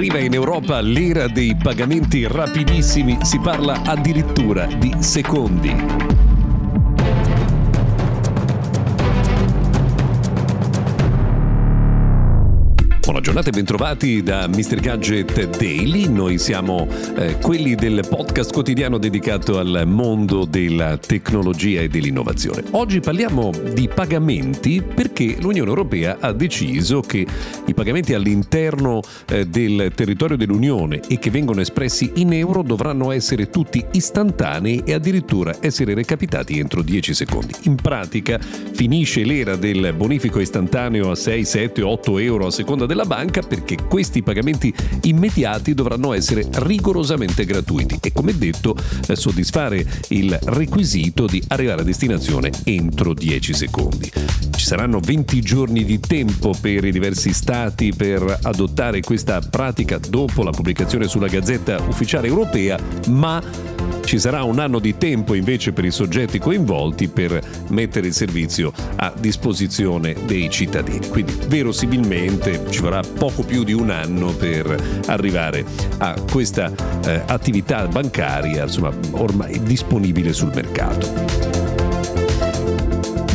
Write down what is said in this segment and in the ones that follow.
Arriva in Europa l'era dei pagamenti rapidissimi, si parla addirittura di secondi. Buona giornata e bentrovati da Mr. Gadget Daily. Noi siamo eh, quelli del podcast quotidiano dedicato al mondo della tecnologia e dell'innovazione. Oggi parliamo di pagamenti perché l'Unione Europea ha deciso che i pagamenti all'interno eh, del territorio dell'Unione e che vengono espressi in euro dovranno essere tutti istantanei e addirittura essere recapitati entro 10 secondi. In pratica finisce l'era del bonifico istantaneo a 6, 7, 8 euro a seconda della della banca perché questi pagamenti immediati dovranno essere rigorosamente gratuiti e come detto eh, soddisfare il requisito di arrivare a destinazione entro 10 secondi. Ci saranno 20 giorni di tempo per i diversi stati per adottare questa pratica dopo la pubblicazione sulla Gazzetta Ufficiale Europea, ma ci sarà un anno di tempo invece per i soggetti coinvolti per mettere il servizio a disposizione dei cittadini. Quindi verosimilmente ci vorrà poco più di un anno per arrivare a questa eh, attività bancaria insomma, ormai disponibile sul mercato.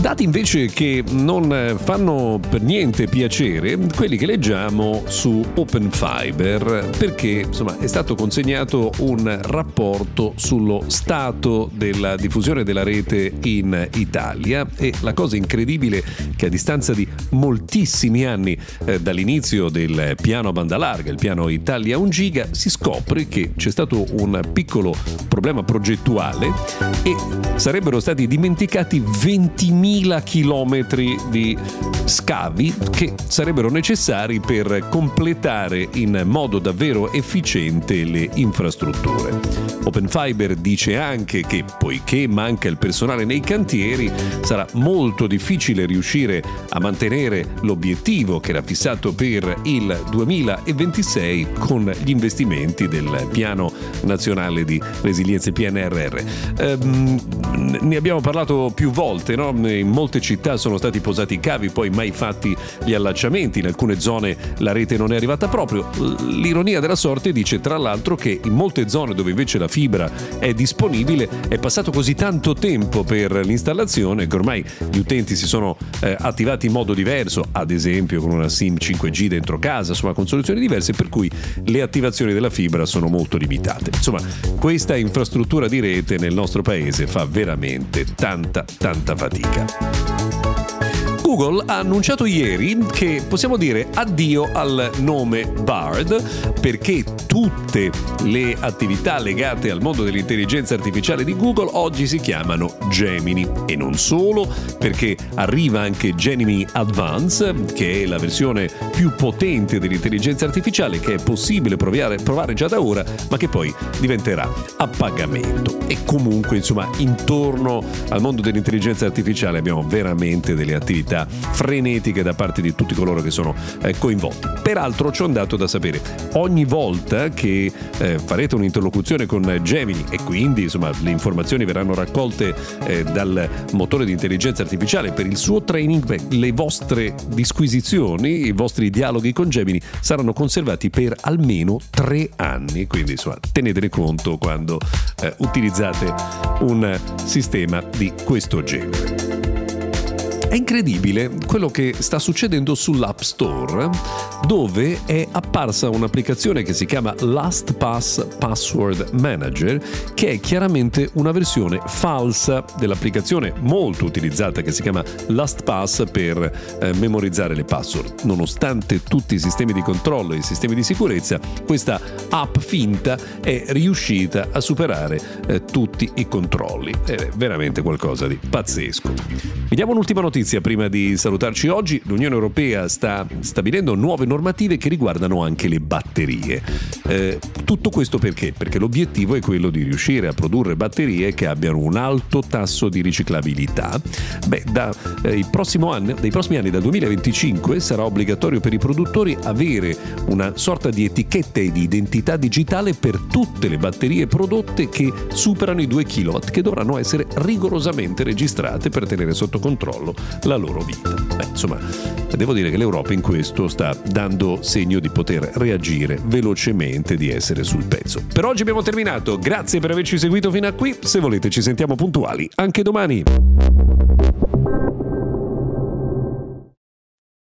Dati invece che non fanno per niente piacere, quelli che leggiamo su Open Fiber, perché insomma, è stato consegnato un rapporto sullo stato della diffusione della rete in Italia. E la cosa incredibile è che a distanza di moltissimi anni eh, dall'inizio del piano a banda larga, il piano Italia 1 giga, si scopre che c'è stato un piccolo problema progettuale e sarebbero stati dimenticati 20.000 mila chilometri di scavi che sarebbero necessari per completare in modo davvero efficiente le infrastrutture. Open Fiber dice anche che poiché manca il personale nei cantieri sarà molto difficile riuscire a mantenere l'obiettivo che era fissato per il 2026 con gli investimenti del piano nazionale di resilienza PNRR. Ehm, ne abbiamo parlato più volte, no? in molte città sono stati posati i cavi, poi mai fatti gli allacciamenti, in alcune zone la rete non è arrivata proprio. L'ironia della sorte dice tra l'altro che in molte zone dove invece la fibra è disponibile è passato così tanto tempo per l'installazione che ormai gli utenti si sono eh, attivati in modo diverso, ad esempio con una SIM 5G dentro casa, insomma con soluzioni diverse, per cui le attivazioni della fibra sono molto limitate. Insomma, questa infrastruttura di rete nel nostro paese fa veramente tanta tanta fatica. thank you Google ha annunciato ieri che possiamo dire addio al nome Bard perché tutte le attività legate al mondo dell'intelligenza artificiale di Google oggi si chiamano Gemini. E non solo perché arriva anche Gemini Advance che è la versione più potente dell'intelligenza artificiale che è possibile provare, provare già da ora ma che poi diventerà a pagamento. E comunque insomma intorno al mondo dell'intelligenza artificiale abbiamo veramente delle attività attività frenetiche da parte di tutti coloro che sono eh, coinvolti. Peraltro ci ho dato da sapere, ogni volta che eh, farete un'interlocuzione con Gemini e quindi insomma, le informazioni verranno raccolte eh, dal motore di intelligenza artificiale per il suo training, beh, le vostre disquisizioni, i vostri dialoghi con Gemini saranno conservati per almeno tre anni, quindi insomma, tenetene conto quando eh, utilizzate un sistema di questo genere. È incredibile quello che sta succedendo sull'App Store, dove è apparsa un'applicazione che si chiama LastPass Password Manager, che è chiaramente una versione falsa dell'applicazione molto utilizzata che si chiama LastPass per eh, memorizzare le password. Nonostante tutti i sistemi di controllo e i sistemi di sicurezza, questa app finta è riuscita a superare eh, tutti i controlli. È veramente qualcosa di pazzesco. Vediamo un'ultima notizia notizia prima di salutarci oggi. L'Unione Europea sta stabilendo nuove normative che riguardano anche le batterie. Eh, tutto questo perché? Perché l'obiettivo è quello di riuscire a produrre batterie che abbiano un alto tasso di riciclabilità. Beh, da, eh, anni, dai prossimi anni, dal 2025, sarà obbligatorio per i produttori avere una sorta di etichetta e di identità digitale per tutte le batterie prodotte che superano i 2 kW, che dovranno essere rigorosamente registrate per tenere sotto controllo la loro vita. Beh, insomma, devo dire che l'Europa in questo sta dando segno di poter reagire velocemente, di essere sul pezzo. Per oggi abbiamo terminato, grazie per averci seguito fino a qui, se volete ci sentiamo puntuali anche domani.